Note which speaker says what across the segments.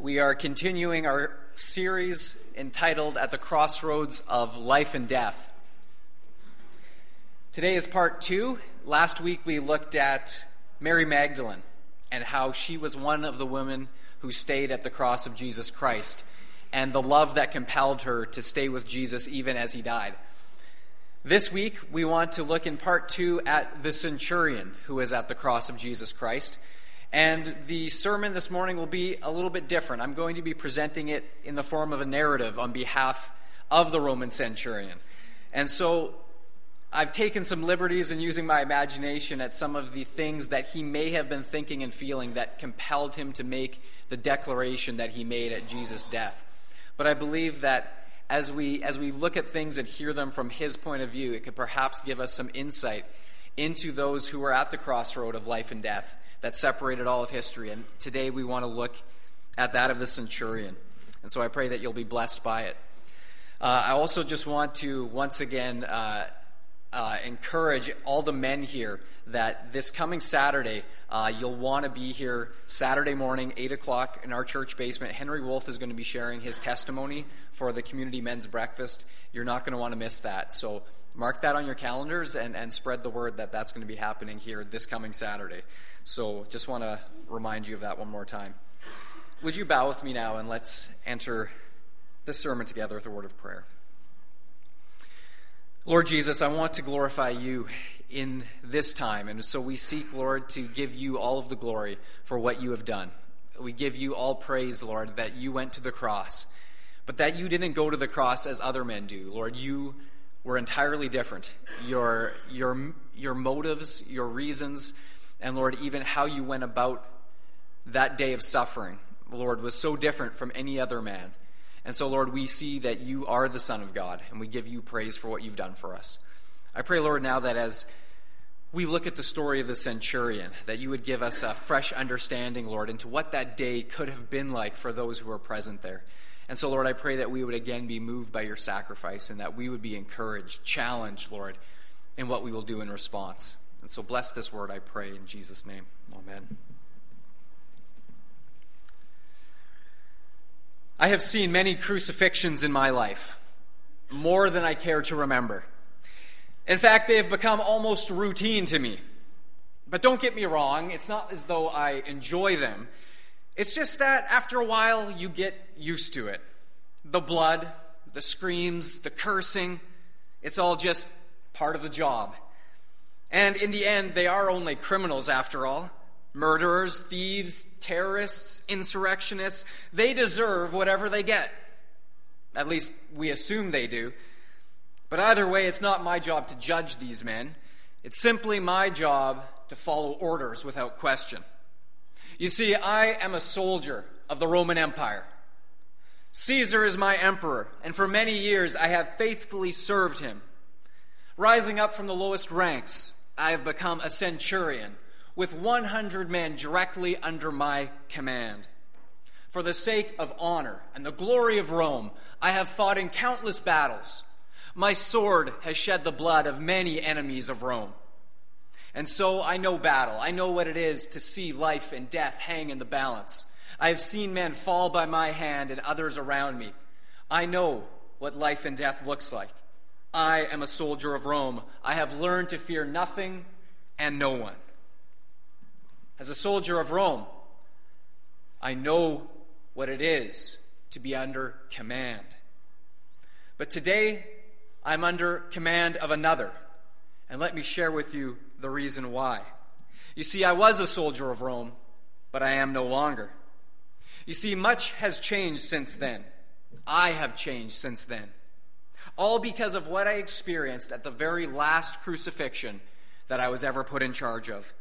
Speaker 1: We are continuing our series entitled At the Crossroads of Life and Death. Today is part two. Last week we looked at Mary Magdalene and how she was one of the women who stayed at the cross of Jesus Christ and the love that compelled her to stay with Jesus even as he died. This week we want to look in part two at the centurion who was at the cross of Jesus Christ and the sermon this morning will be a little bit different. I'm going to be presenting it in the form of a narrative on behalf of the Roman centurion. And so I've taken some liberties in using my imagination at some of the things that he may have been thinking and feeling that compelled him to make the declaration that he made at Jesus' death. But I believe that as we, as we look at things and hear them from his point of view, it could perhaps give us some insight into those who are at the crossroad of life and death that separated all of history. And today we want to look at that of the centurion. And so I pray that you'll be blessed by it. Uh, I also just want to once again uh, uh, encourage all the men here that this coming Saturday, uh, you'll want to be here Saturday morning, 8 o'clock in our church basement. Henry Wolf is going to be sharing his testimony for the community men's breakfast. You're not going to want to miss that. So mark that on your calendars and, and spread the word that that's going to be happening here this coming Saturday. So just want to remind you of that one more time. Would you bow with me now and let's enter the sermon together with a word of prayer. Lord Jesus, I want to glorify you in this time. And so we seek, Lord, to give you all of the glory for what you have done. We give you all praise, Lord, that you went to the cross, but that you didn't go to the cross as other men do. Lord, you were entirely different. Your, your, your motives, your reasons, and Lord, even how you went about that day of suffering, Lord, was so different from any other man. And so, Lord, we see that you are the Son of God, and we give you praise for what you've done for us. I pray, Lord, now that as we look at the story of the centurion, that you would give us a fresh understanding, Lord, into what that day could have been like for those who were present there. And so, Lord, I pray that we would again be moved by your sacrifice and that we would be encouraged, challenged, Lord, in what we will do in response. And so bless this word, I pray, in Jesus' name. Amen. I have seen many crucifixions in my life, more than I care to remember. In fact, they have become almost routine to me. But don't get me wrong, it's not as though I enjoy them. It's just that after a while, you get used to it. The blood, the screams, the cursing, it's all just part of the job. And in the end, they are only criminals after all murderers, thieves, terrorists, insurrectionists. They deserve whatever they get. At least we assume they do. But either way, it's not my job to judge these men. It's simply my job to follow orders without question. You see, I am a soldier of the Roman Empire. Caesar is my emperor, and for many years I have faithfully served him. Rising up from the lowest ranks, I have become a centurion with 100 men directly under my command. For the sake of honor and the glory of Rome, I have fought in countless battles. My sword has shed the blood of many enemies of Rome. And so I know battle. I know what it is to see life and death hang in the balance. I have seen men fall by my hand and others around me. I know what life and death looks like. I am a soldier of Rome. I have learned to fear nothing and no one. As a soldier of Rome, I know what it is to be under command. But today, I'm under command of another. And let me share with you the reason why. You see, I was a soldier of Rome, but I am no longer. You see, much has changed since then. I have changed since then all because of what I experienced at the very last crucifixion that I was ever put in charge of.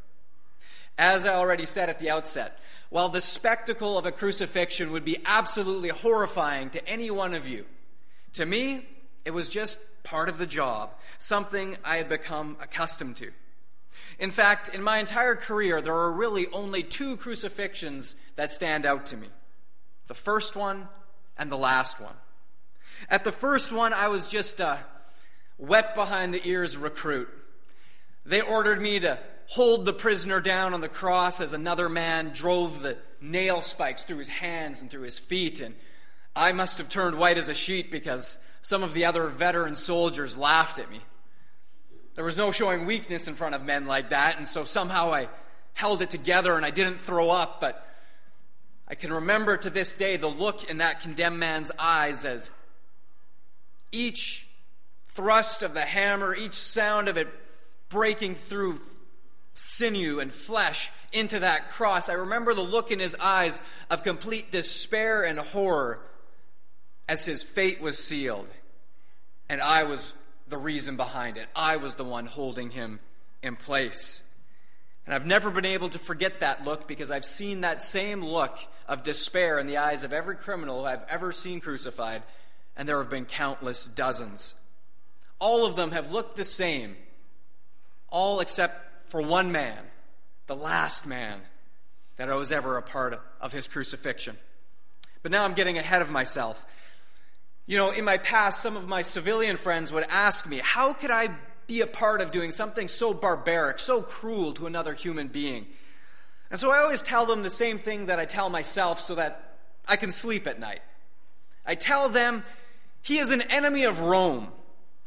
Speaker 1: As I already said at the outset, while the spectacle of a crucifixion would be absolutely horrifying to any one of you, to me, it was just part of the job, something I had become accustomed to. In fact, in my entire career, there are really only two crucifixions that stand out to me the first one and the last one. At the first one, I was just a wet behind the ears recruit. They ordered me to hold the prisoner down on the cross as another man drove the nail spikes through his hands and through his feet. And I must have turned white as a sheet because some of the other veteran soldiers laughed at me. There was no showing weakness in front of men like that, and so somehow I held it together and I didn't throw up, but I can remember to this day the look in that condemned man's eyes as each thrust of the hammer, each sound of it breaking through sinew and flesh into that cross. I remember the look in his eyes of complete despair and horror as his fate was sealed. And I was the reason behind it. I was the one holding him in place. And I've never been able to forget that look because I've seen that same look of despair in the eyes of every criminal I've ever seen crucified, and there have been countless dozens. All of them have looked the same, all except for one man, the last man that I was ever a part of his crucifixion. But now I'm getting ahead of myself. You know, in my past, some of my civilian friends would ask me, How could I be a part of doing something so barbaric, so cruel to another human being. And so I always tell them the same thing that I tell myself so that I can sleep at night. I tell them he is an enemy of Rome.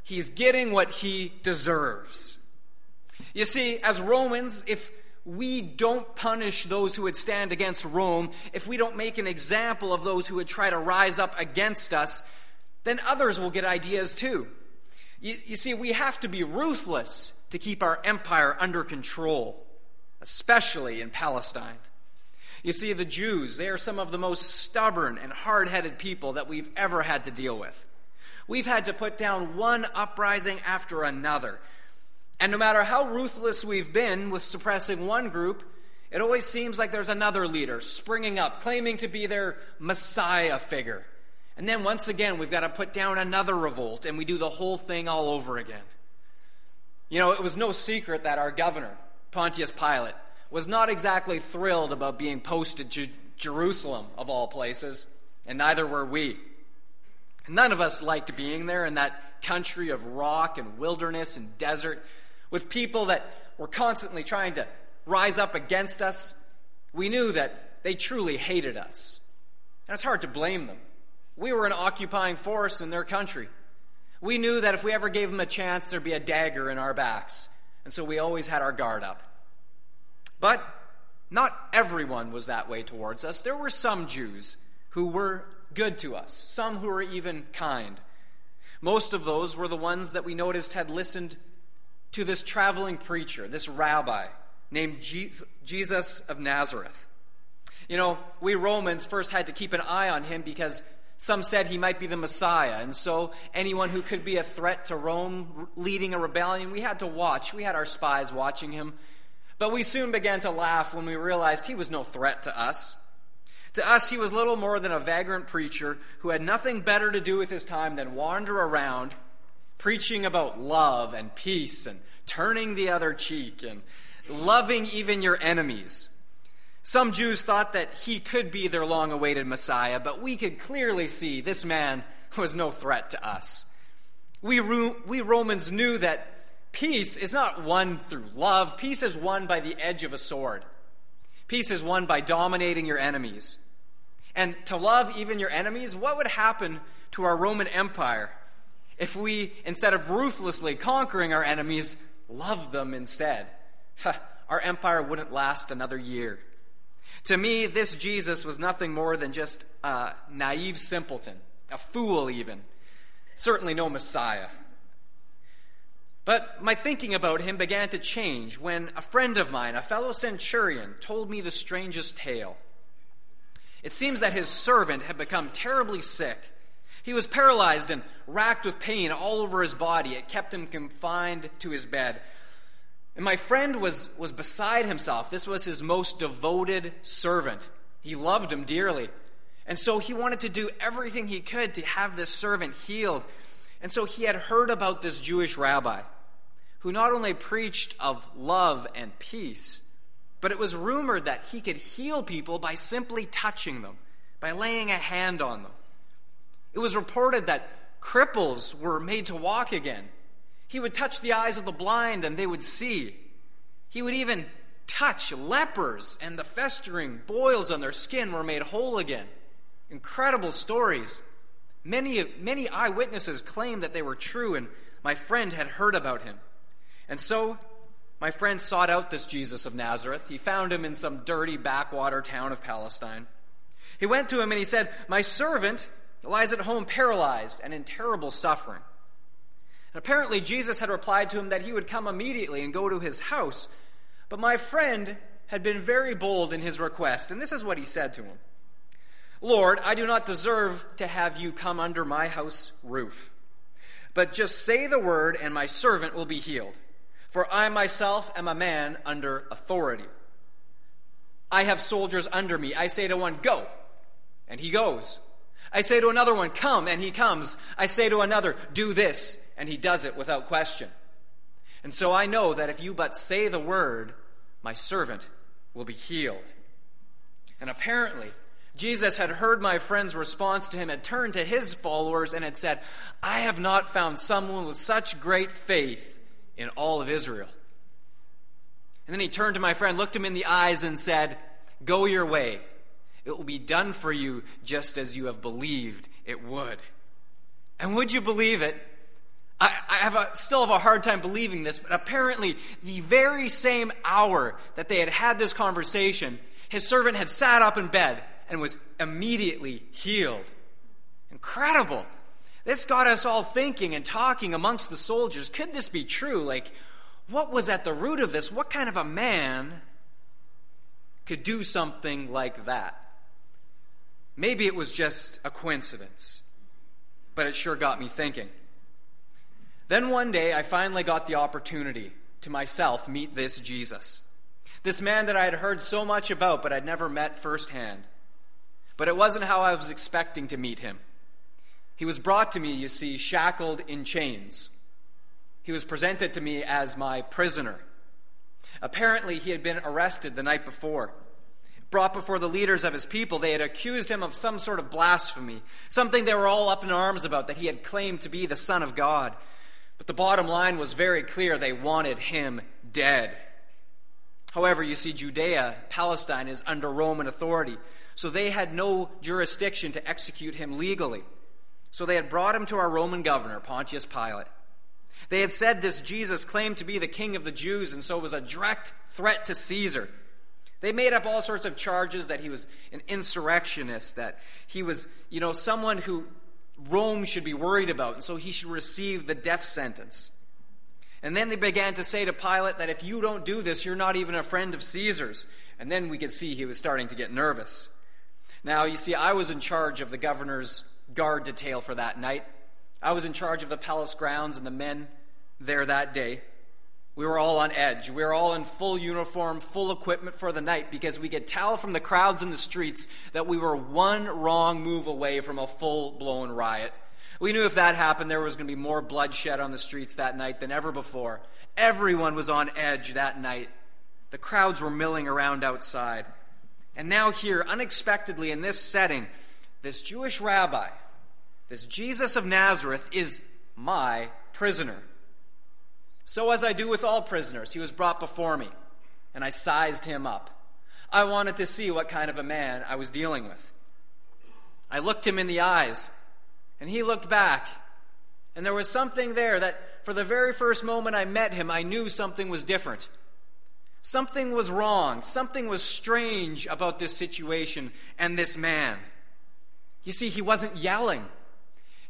Speaker 1: He's getting what he deserves. You see, as Romans, if we don't punish those who would stand against Rome, if we don't make an example of those who would try to rise up against us, then others will get ideas too. You, you see, we have to be ruthless to keep our empire under control, especially in Palestine. You see, the Jews, they are some of the most stubborn and hard headed people that we've ever had to deal with. We've had to put down one uprising after another. And no matter how ruthless we've been with suppressing one group, it always seems like there's another leader springing up, claiming to be their Messiah figure. And then once again, we've got to put down another revolt, and we do the whole thing all over again. You know, it was no secret that our governor, Pontius Pilate, was not exactly thrilled about being posted to Jerusalem, of all places, and neither were we. None of us liked being there in that country of rock and wilderness and desert with people that were constantly trying to rise up against us. We knew that they truly hated us. And it's hard to blame them. We were an occupying force in their country. We knew that if we ever gave them a chance, there'd be a dagger in our backs. And so we always had our guard up. But not everyone was that way towards us. There were some Jews who were good to us, some who were even kind. Most of those were the ones that we noticed had listened to this traveling preacher, this rabbi named Jesus of Nazareth. You know, we Romans first had to keep an eye on him because some said he might be the Messiah, and so anyone who could be a threat to Rome leading a rebellion, we had to watch. We had our spies watching him. But we soon began to laugh when we realized he was no threat to us. To us, he was little more than a vagrant preacher who had nothing better to do with his time than wander around preaching about love and peace and turning the other cheek and loving even your enemies. Some Jews thought that he could be their long awaited Messiah, but we could clearly see this man was no threat to us. We, we Romans knew that peace is not won through love, peace is won by the edge of a sword. Peace is won by dominating your enemies. And to love even your enemies, what would happen to our Roman Empire if we, instead of ruthlessly conquering our enemies, loved them instead? our empire wouldn't last another year. To me, this Jesus was nothing more than just a naive simpleton, a fool, even. Certainly no Messiah. But my thinking about him began to change when a friend of mine, a fellow centurion, told me the strangest tale. It seems that his servant had become terribly sick. He was paralyzed and racked with pain all over his body. It kept him confined to his bed. And my friend was, was beside himself. This was his most devoted servant. He loved him dearly. And so he wanted to do everything he could to have this servant healed. And so he had heard about this Jewish rabbi who not only preached of love and peace, but it was rumored that he could heal people by simply touching them, by laying a hand on them. It was reported that cripples were made to walk again he would touch the eyes of the blind and they would see. He would even touch lepers, and the festering boils on their skin were made whole again. Incredible stories. Many, many eyewitnesses claimed that they were true, and my friend had heard about him. And so, my friend sought out this Jesus of Nazareth. He found him in some dirty backwater town of Palestine. He went to him and he said, My servant lies at home paralyzed and in terrible suffering. Apparently, Jesus had replied to him that he would come immediately and go to his house. But my friend had been very bold in his request, and this is what he said to him Lord, I do not deserve to have you come under my house roof. But just say the word, and my servant will be healed. For I myself am a man under authority. I have soldiers under me. I say to one, Go, and he goes. I say to another one, Come, and he comes. I say to another, Do this, and he does it without question. And so I know that if you but say the word, my servant will be healed. And apparently, Jesus had heard my friend's response to him, had turned to his followers, and had said, I have not found someone with such great faith in all of Israel. And then he turned to my friend, looked him in the eyes, and said, Go your way. It will be done for you just as you have believed it would. And would you believe it? I, I have a, still have a hard time believing this, but apparently, the very same hour that they had had this conversation, his servant had sat up in bed and was immediately healed. Incredible. This got us all thinking and talking amongst the soldiers. Could this be true? Like, what was at the root of this? What kind of a man could do something like that? Maybe it was just a coincidence, but it sure got me thinking. Then one day, I finally got the opportunity to myself meet this Jesus. This man that I had heard so much about, but I'd never met firsthand. But it wasn't how I was expecting to meet him. He was brought to me, you see, shackled in chains. He was presented to me as my prisoner. Apparently, he had been arrested the night before. Brought before the leaders of his people, they had accused him of some sort of blasphemy, something they were all up in arms about, that he had claimed to be the Son of God. But the bottom line was very clear they wanted him dead. However, you see, Judea, Palestine, is under Roman authority, so they had no jurisdiction to execute him legally. So they had brought him to our Roman governor, Pontius Pilate. They had said this Jesus claimed to be the king of the Jews, and so it was a direct threat to Caesar. They made up all sorts of charges that he was an insurrectionist, that he was, you know, someone who Rome should be worried about, and so he should receive the death sentence. And then they began to say to Pilate that if you don't do this, you're not even a friend of Caesar's. And then we could see he was starting to get nervous. Now, you see, I was in charge of the governor's guard detail for that night. I was in charge of the palace grounds and the men there that day. We were all on edge. We were all in full uniform, full equipment for the night because we could tell from the crowds in the streets that we were one wrong move away from a full blown riot. We knew if that happened, there was going to be more bloodshed on the streets that night than ever before. Everyone was on edge that night. The crowds were milling around outside. And now, here, unexpectedly in this setting, this Jewish rabbi, this Jesus of Nazareth, is my prisoner. So, as I do with all prisoners, he was brought before me, and I sized him up. I wanted to see what kind of a man I was dealing with. I looked him in the eyes, and he looked back. And there was something there that, for the very first moment I met him, I knew something was different. Something was wrong. Something was strange about this situation and this man. You see, he wasn't yelling.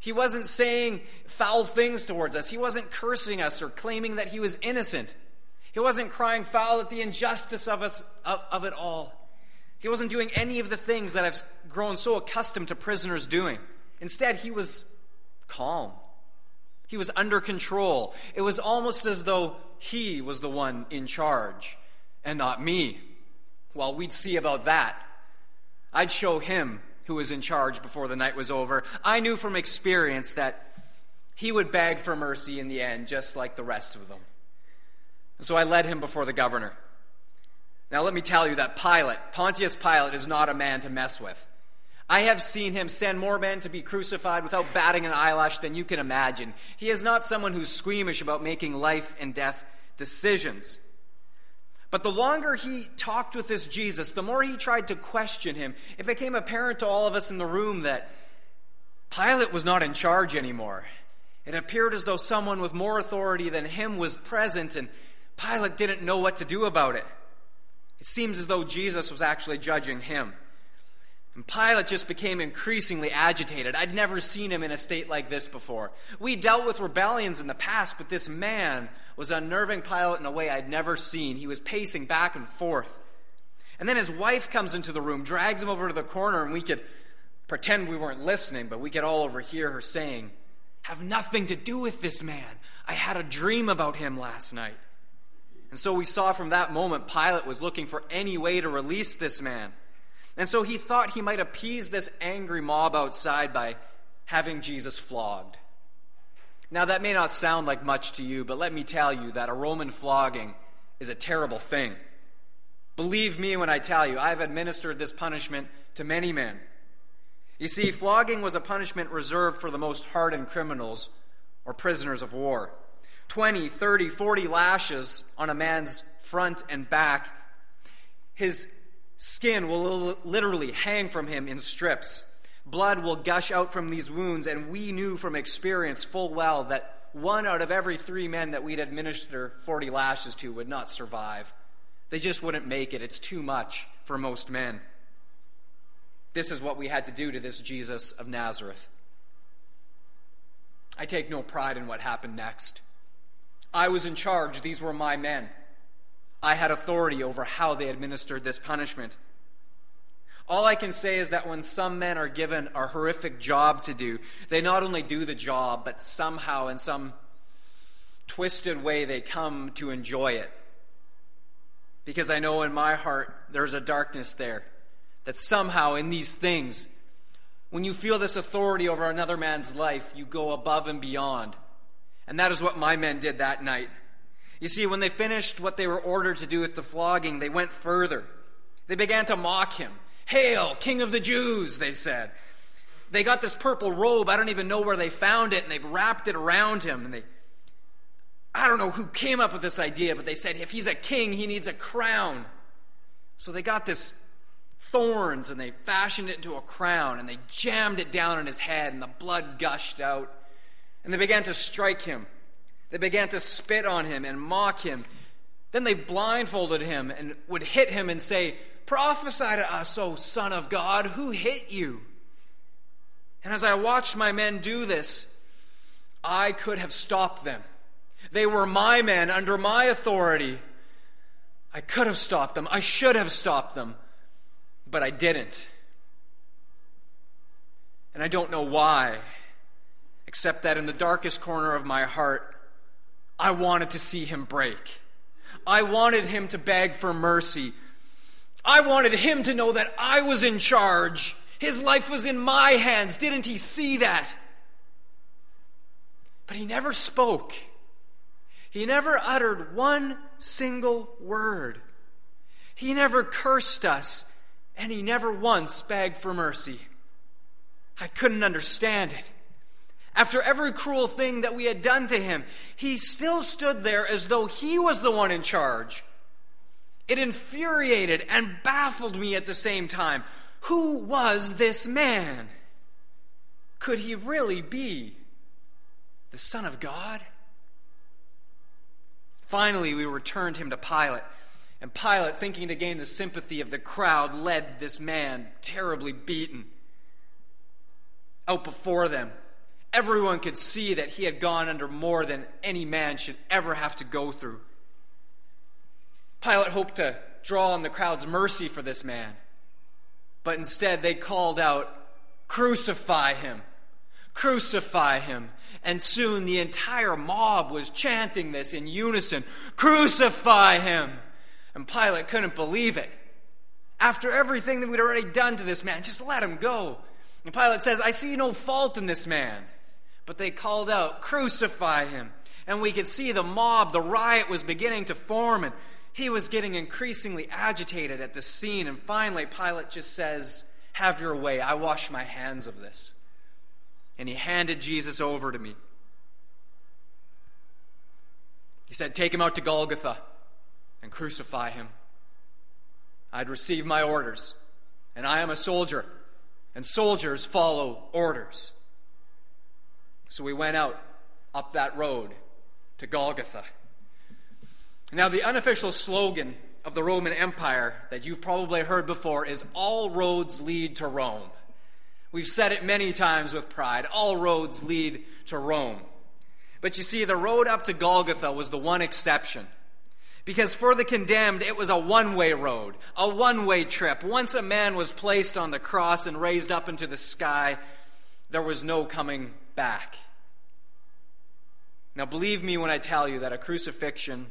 Speaker 1: He wasn't saying foul things towards us. He wasn't cursing us or claiming that he was innocent. He wasn't crying foul at the injustice of us of, of it all. He wasn't doing any of the things that I've grown so accustomed to prisoners doing. Instead, he was calm. He was under control. It was almost as though he was the one in charge and not me. Well, we'd see about that. I'd show him who was in charge before the night was over, I knew from experience that he would beg for mercy in the end, just like the rest of them. And so I led him before the governor. Now, let me tell you that Pilate, Pontius Pilate, is not a man to mess with. I have seen him send more men to be crucified without batting an eyelash than you can imagine. He is not someone who's squeamish about making life and death decisions. But the longer he talked with this Jesus, the more he tried to question him, it became apparent to all of us in the room that Pilate was not in charge anymore. It appeared as though someone with more authority than him was present, and Pilate didn't know what to do about it. It seems as though Jesus was actually judging him. And Pilate just became increasingly agitated. I'd never seen him in a state like this before. We dealt with rebellions in the past, but this man was unnerving Pilate in a way I'd never seen. He was pacing back and forth. And then his wife comes into the room, drags him over to the corner, and we could pretend we weren't listening, but we could all overhear her saying, Have nothing to do with this man. I had a dream about him last night. And so we saw from that moment Pilate was looking for any way to release this man. And so he thought he might appease this angry mob outside by having Jesus flogged. Now, that may not sound like much to you, but let me tell you that a Roman flogging is a terrible thing. Believe me when I tell you, I've administered this punishment to many men. You see, flogging was a punishment reserved for the most hardened criminals or prisoners of war. 20, 30, 40 lashes on a man's front and back. His Skin will literally hang from him in strips. Blood will gush out from these wounds, and we knew from experience full well that one out of every three men that we'd administer 40 lashes to would not survive. They just wouldn't make it. It's too much for most men. This is what we had to do to this Jesus of Nazareth. I take no pride in what happened next. I was in charge, these were my men. I had authority over how they administered this punishment. All I can say is that when some men are given a horrific job to do, they not only do the job, but somehow, in some twisted way, they come to enjoy it. Because I know in my heart there's a darkness there. That somehow, in these things, when you feel this authority over another man's life, you go above and beyond. And that is what my men did that night. You see, when they finished what they were ordered to do with the flogging, they went further. They began to mock him. Hail, King of the Jews, they said. They got this purple robe. I don't even know where they found it, and they wrapped it around him. And they, I don't know who came up with this idea, but they said if he's a king, he needs a crown. So they got this thorns and they fashioned it into a crown and they jammed it down on his head, and the blood gushed out. And they began to strike him. They began to spit on him and mock him. Then they blindfolded him and would hit him and say, Prophesy to us, O Son of God, who hit you? And as I watched my men do this, I could have stopped them. They were my men under my authority. I could have stopped them. I should have stopped them. But I didn't. And I don't know why, except that in the darkest corner of my heart, I wanted to see him break. I wanted him to beg for mercy. I wanted him to know that I was in charge. His life was in my hands. Didn't he see that? But he never spoke. He never uttered one single word. He never cursed us, and he never once begged for mercy. I couldn't understand it. After every cruel thing that we had done to him, he still stood there as though he was the one in charge. It infuriated and baffled me at the same time. Who was this man? Could he really be the Son of God? Finally, we returned him to Pilate. And Pilate, thinking to gain the sympathy of the crowd, led this man, terribly beaten, out before them. Everyone could see that he had gone under more than any man should ever have to go through. Pilate hoped to draw on the crowd's mercy for this man, but instead they called out, Crucify him! Crucify him! And soon the entire mob was chanting this in unison Crucify him! And Pilate couldn't believe it. After everything that we'd already done to this man, just let him go. And Pilate says, I see no fault in this man. But they called out, Crucify him. And we could see the mob, the riot was beginning to form, and he was getting increasingly agitated at the scene. And finally, Pilate just says, Have your way. I wash my hands of this. And he handed Jesus over to me. He said, Take him out to Golgotha. and crucify him. I'd receive my orders, and I am a soldier, and soldiers follow orders. So we went out up that road to Golgotha. Now, the unofficial slogan of the Roman Empire that you've probably heard before is All roads lead to Rome. We've said it many times with pride all roads lead to Rome. But you see, the road up to Golgotha was the one exception. Because for the condemned, it was a one way road, a one way trip. Once a man was placed on the cross and raised up into the sky, there was no coming back. Now, believe me when I tell you that a crucifixion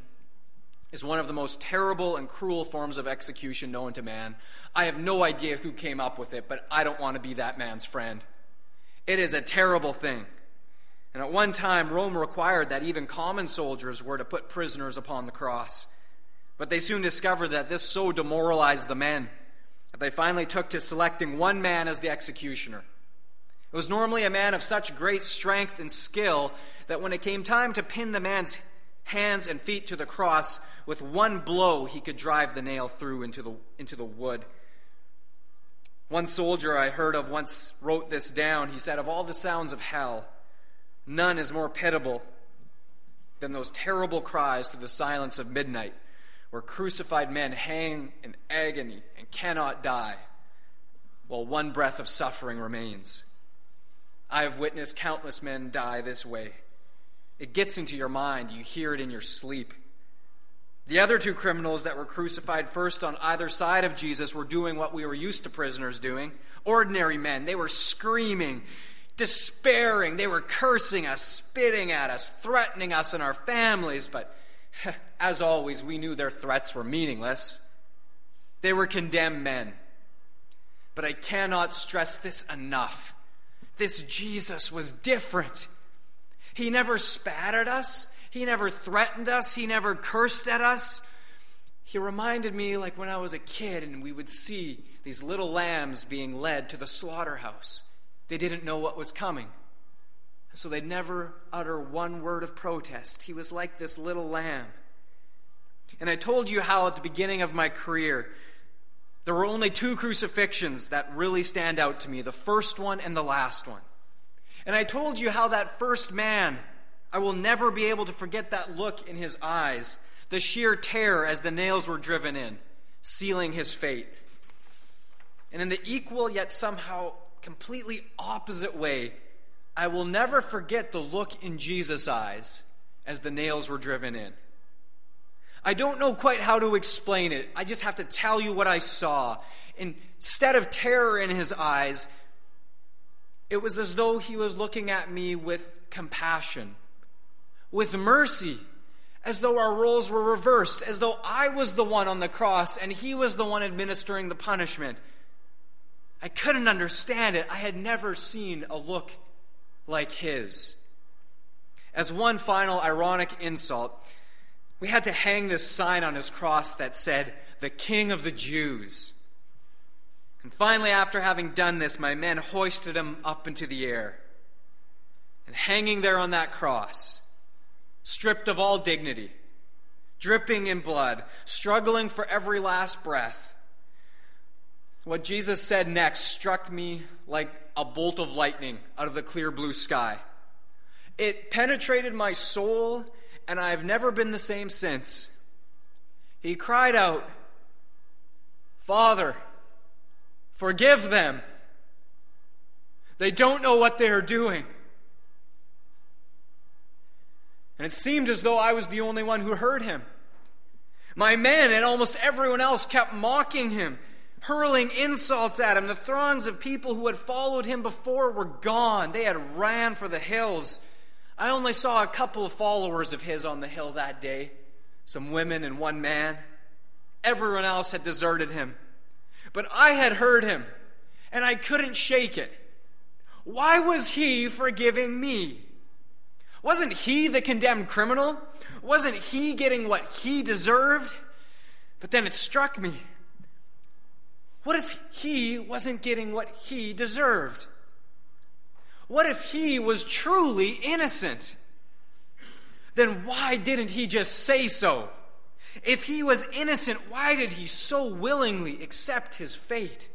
Speaker 1: is one of the most terrible and cruel forms of execution known to man. I have no idea who came up with it, but I don't want to be that man's friend. It is a terrible thing. And at one time, Rome required that even common soldiers were to put prisoners upon the cross. But they soon discovered that this so demoralized the men that they finally took to selecting one man as the executioner. It was normally a man of such great strength and skill that when it came time to pin the man's hands and feet to the cross, with one blow he could drive the nail through into the, into the wood. One soldier I heard of once wrote this down. He said, Of all the sounds of hell, none is more pitiable than those terrible cries through the silence of midnight, where crucified men hang in agony and cannot die, while one breath of suffering remains. I have witnessed countless men die this way. It gets into your mind, you hear it in your sleep. The other two criminals that were crucified first on either side of Jesus were doing what we were used to prisoners doing ordinary men. They were screaming, despairing. They were cursing us, spitting at us, threatening us and our families. But as always, we knew their threats were meaningless. They were condemned men. But I cannot stress this enough. This Jesus was different. He never spat at us, He never threatened us, He never cursed at us. He reminded me like when I was a kid and we would see these little lambs being led to the slaughterhouse. They didn't know what was coming. So they'd never utter one word of protest. He was like this little lamb. And I told you how at the beginning of my career, there were only two crucifixions that really stand out to me the first one and the last one. And I told you how that first man, I will never be able to forget that look in his eyes, the sheer terror as the nails were driven in, sealing his fate. And in the equal yet somehow completely opposite way, I will never forget the look in Jesus' eyes as the nails were driven in. I don't know quite how to explain it. I just have to tell you what I saw. Instead of terror in his eyes, it was as though he was looking at me with compassion, with mercy, as though our roles were reversed, as though I was the one on the cross and he was the one administering the punishment. I couldn't understand it. I had never seen a look like his. As one final ironic insult, we had to hang this sign on his cross that said, The King of the Jews. And finally, after having done this, my men hoisted him up into the air. And hanging there on that cross, stripped of all dignity, dripping in blood, struggling for every last breath, what Jesus said next struck me like a bolt of lightning out of the clear blue sky. It penetrated my soul, and I have never been the same since. He cried out, Father, Forgive them. They don't know what they are doing. And it seemed as though I was the only one who heard him. My men and almost everyone else kept mocking him, hurling insults at him. The throngs of people who had followed him before were gone. They had ran for the hills. I only saw a couple of followers of his on the hill that day some women and one man. Everyone else had deserted him. But I had heard him, and I couldn't shake it. Why was he forgiving me? Wasn't he the condemned criminal? Wasn't he getting what he deserved? But then it struck me. What if he wasn't getting what he deserved? What if he was truly innocent? Then why didn't he just say so? If he was innocent, why did he so willingly accept his fate?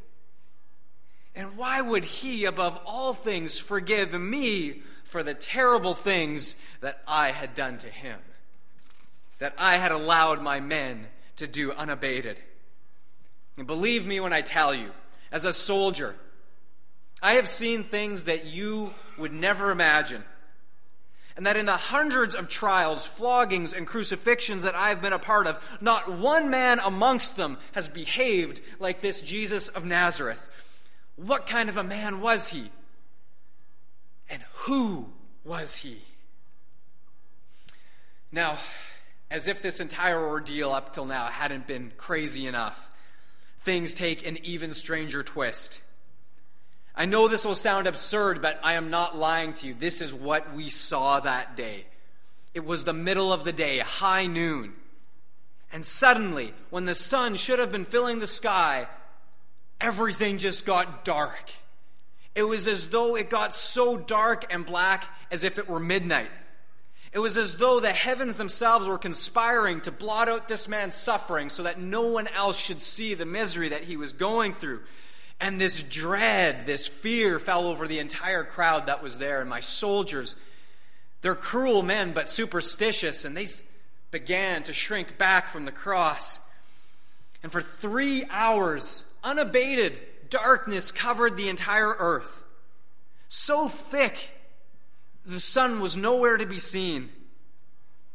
Speaker 1: And why would he, above all things, forgive me for the terrible things that I had done to him? That I had allowed my men to do unabated. And believe me when I tell you, as a soldier, I have seen things that you would never imagine. And that in the hundreds of trials, floggings, and crucifixions that I've been a part of, not one man amongst them has behaved like this Jesus of Nazareth. What kind of a man was he? And who was he? Now, as if this entire ordeal up till now hadn't been crazy enough, things take an even stranger twist. I know this will sound absurd, but I am not lying to you. This is what we saw that day. It was the middle of the day, high noon. And suddenly, when the sun should have been filling the sky, everything just got dark. It was as though it got so dark and black as if it were midnight. It was as though the heavens themselves were conspiring to blot out this man's suffering so that no one else should see the misery that he was going through. And this dread, this fear fell over the entire crowd that was there. And my soldiers, they're cruel men, but superstitious, and they began to shrink back from the cross. And for three hours, unabated darkness covered the entire earth. So thick, the sun was nowhere to be seen.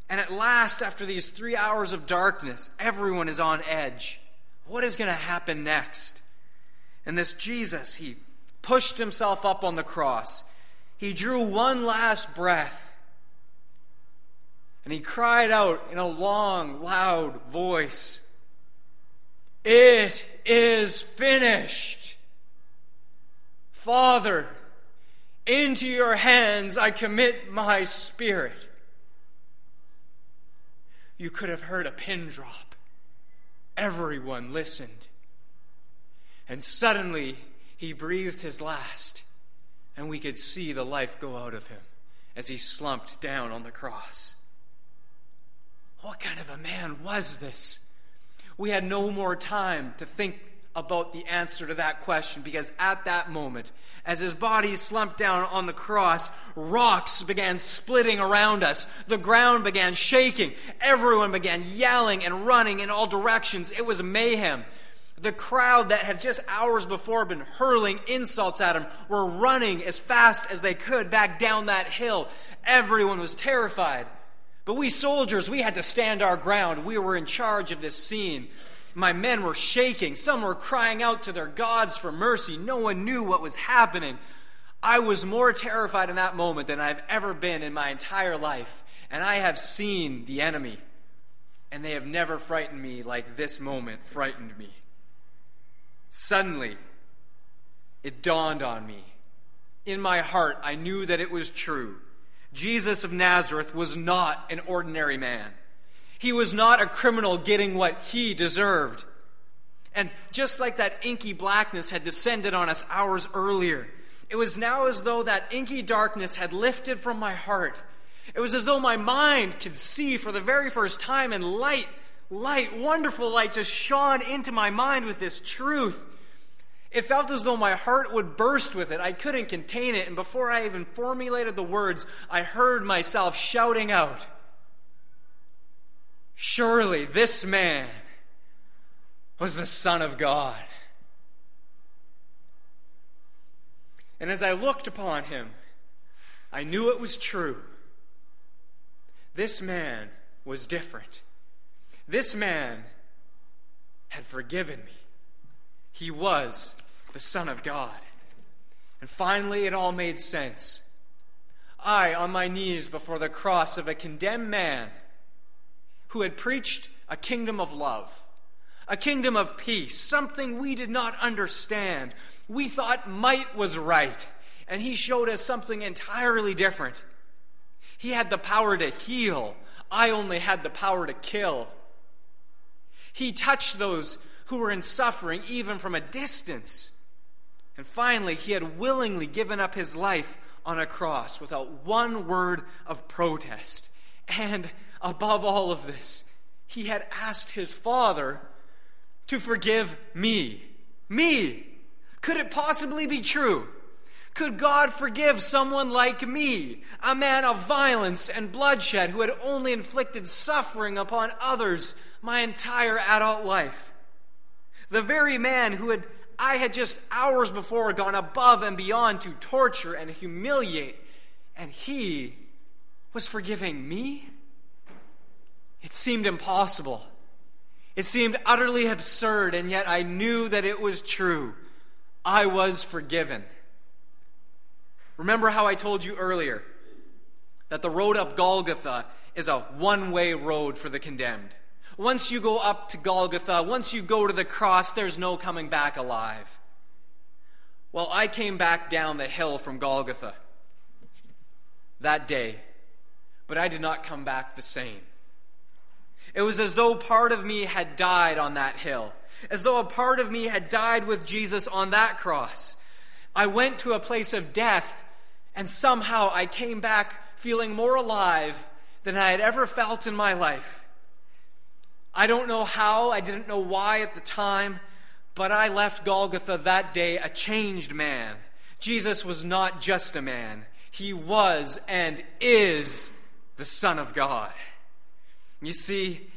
Speaker 1: And at last, after these three hours of darkness, everyone is on edge. What is going to happen next? And this Jesus, he pushed himself up on the cross. He drew one last breath. And he cried out in a long, loud voice it is finished. Father, into your hands I commit my spirit. You could have heard a pin drop. Everyone listened. And suddenly he breathed his last, and we could see the life go out of him as he slumped down on the cross. What kind of a man was this? we had no more time to think about the answer to that question because at that moment, as his body slumped down on the cross, rocks began splitting around us. The ground began shaking. Everyone began yelling and running in all directions. It was mayhem. The crowd that had just hours before been hurling insults at him were running as fast as they could back down that hill. Everyone was terrified. But we soldiers, we had to stand our ground. We were in charge of this scene. My men were shaking. Some were crying out to their gods for mercy. No one knew what was happening. I was more terrified in that moment than I've ever been in my entire life. And I have seen the enemy. And they have never frightened me like this moment frightened me. Suddenly, it dawned on me. In my heart, I knew that it was true. Jesus of Nazareth was not an ordinary man. He was not a criminal getting what he deserved. And just like that inky blackness had descended on us hours earlier, it was now as though that inky darkness had lifted from my heart. It was as though my mind could see for the very first time, in light, light, wonderful light just shone into my mind with this truth. It felt as though my heart would burst with it. I couldn't contain it. And before I even formulated the words, I heard myself shouting out Surely this man was the Son of God. And as I looked upon him, I knew it was true. This man was different. This man had forgiven me. He was the Son of God. And finally, it all made sense. I, on my knees before the cross of a condemned man who had preached a kingdom of love, a kingdom of peace, something we did not understand. We thought might was right, and he showed us something entirely different. He had the power to heal, I only had the power to kill. He touched those who were in suffering even from a distance. And finally, he had willingly given up his life on a cross without one word of protest. And above all of this, he had asked his Father to forgive me. Me! Could it possibly be true? Could God forgive someone like me, a man of violence and bloodshed who had only inflicted suffering upon others my entire adult life? The very man who had I had just hours before gone above and beyond to torture and humiliate, and he was forgiving me? It seemed impossible. It seemed utterly absurd, and yet I knew that it was true. I was forgiven. Remember how I told you earlier that the road up Golgotha is a one way road for the condemned. Once you go up to Golgotha, once you go to the cross, there's no coming back alive. Well, I came back down the hill from Golgotha that day, but I did not come back the same. It was as though part of me had died on that hill, as though a part of me had died with Jesus on that cross. I went to a place of death and somehow I came back feeling more alive than I had ever felt in my life. I don't know how, I didn't know why at the time, but I left Golgotha that day a changed man. Jesus was not just a man, he was and is the Son of God. You see,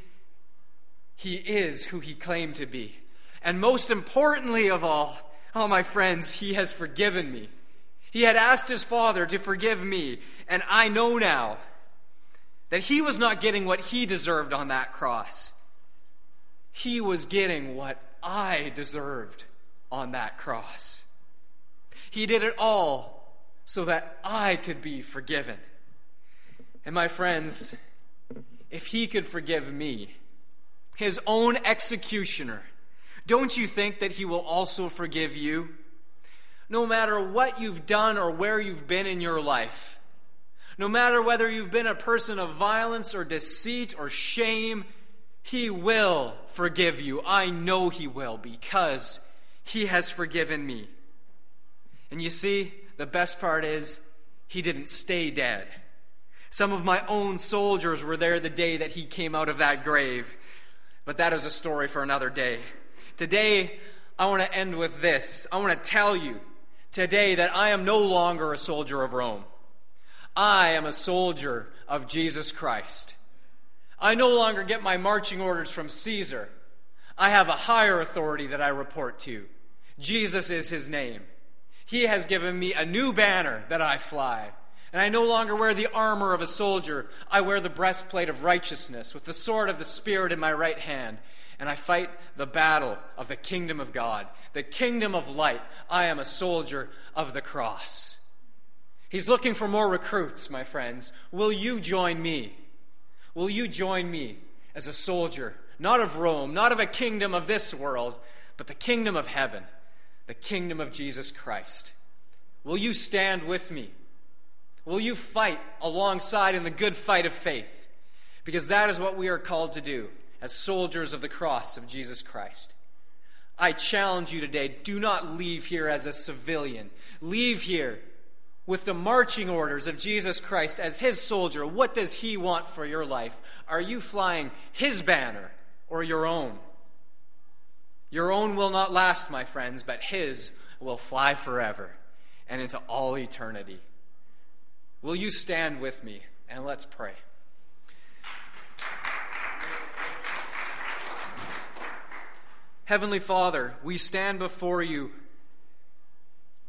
Speaker 1: he is who he claimed to be. And most importantly of all, oh, my friends, he has forgiven me. He had asked his father to forgive me, and I know now that he was not getting what he deserved on that cross. He was getting what I deserved on that cross. He did it all so that I could be forgiven. And my friends, if he could forgive me, his own executioner, don't you think that he will also forgive you? no matter what you've done or where you've been in your life. No matter whether you've been a person of violence or deceit or shame, He will forgive you. I know He will because He has forgiven me. And you see, the best part is, He didn't stay dead. Some of my own soldiers were there the day that He came out of that grave. But that is a story for another day. Today, I want to end with this. I want to tell you today that I am no longer a soldier of Rome. I am a soldier of Jesus Christ. I no longer get my marching orders from Caesar. I have a higher authority that I report to. Jesus is his name. He has given me a new banner that I fly. And I no longer wear the armor of a soldier. I wear the breastplate of righteousness with the sword of the Spirit in my right hand and I fight the battle of the kingdom of God, the kingdom of light. I am a soldier of the cross. He's looking for more recruits, my friends. Will you join me? Will you join me as a soldier, not of Rome, not of a kingdom of this world, but the kingdom of heaven, the kingdom of Jesus Christ? Will you stand with me? Will you fight alongside in the good fight of faith? Because that is what we are called to do as soldiers of the cross of Jesus Christ. I challenge you today do not leave here as a civilian. Leave here with the marching orders of Jesus Christ as his soldier. What does he want for your life? Are you flying his banner or your own? Your own will not last, my friends, but his will fly forever and into all eternity. Will you stand with me and let's pray? Heavenly Father, we stand before you,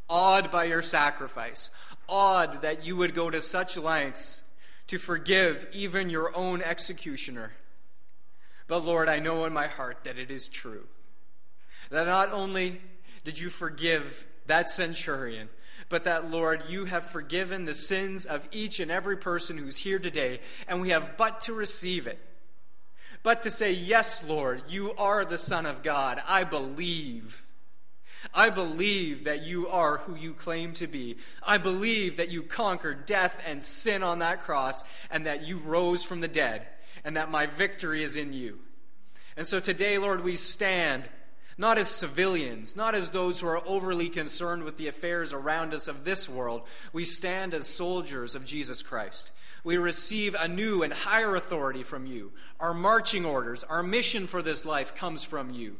Speaker 1: awed by your sacrifice, awed that you would go to such lengths to forgive even your own executioner. But Lord, I know in my heart that it is true. That not only did you forgive that centurion, but that, Lord, you have forgiven the sins of each and every person who's here today, and we have but to receive it but to say, Yes, Lord, you are the Son of God. I believe. I believe that you are who you claim to be. I believe that you conquered death and sin on that cross, and that you rose from the dead, and that my victory is in you. And so today, Lord, we stand not as civilians, not as those who are overly concerned with the affairs around us of this world. We stand as soldiers of Jesus Christ. We receive a new and higher authority from you. Our marching orders, our mission for this life comes from you.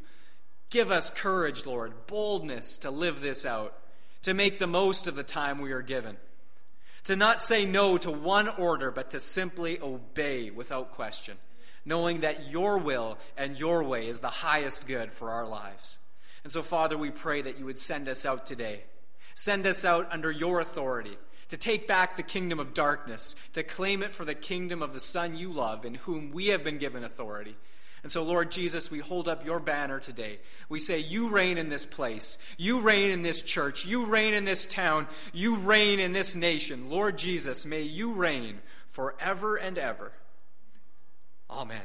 Speaker 1: Give us courage, Lord, boldness to live this out, to make the most of the time we are given, to not say no to one order, but to simply obey without question knowing that your will and your way is the highest good for our lives. And so, Father, we pray that you would send us out today. Send us out under your authority to take back the kingdom of darkness, to claim it for the kingdom of the Son you love, in whom we have been given authority. And so, Lord Jesus, we hold up your banner today. We say, You reign in this place. You reign in this church. You reign in this town. You reign in this nation. Lord Jesus, may you reign forever and ever. Amen.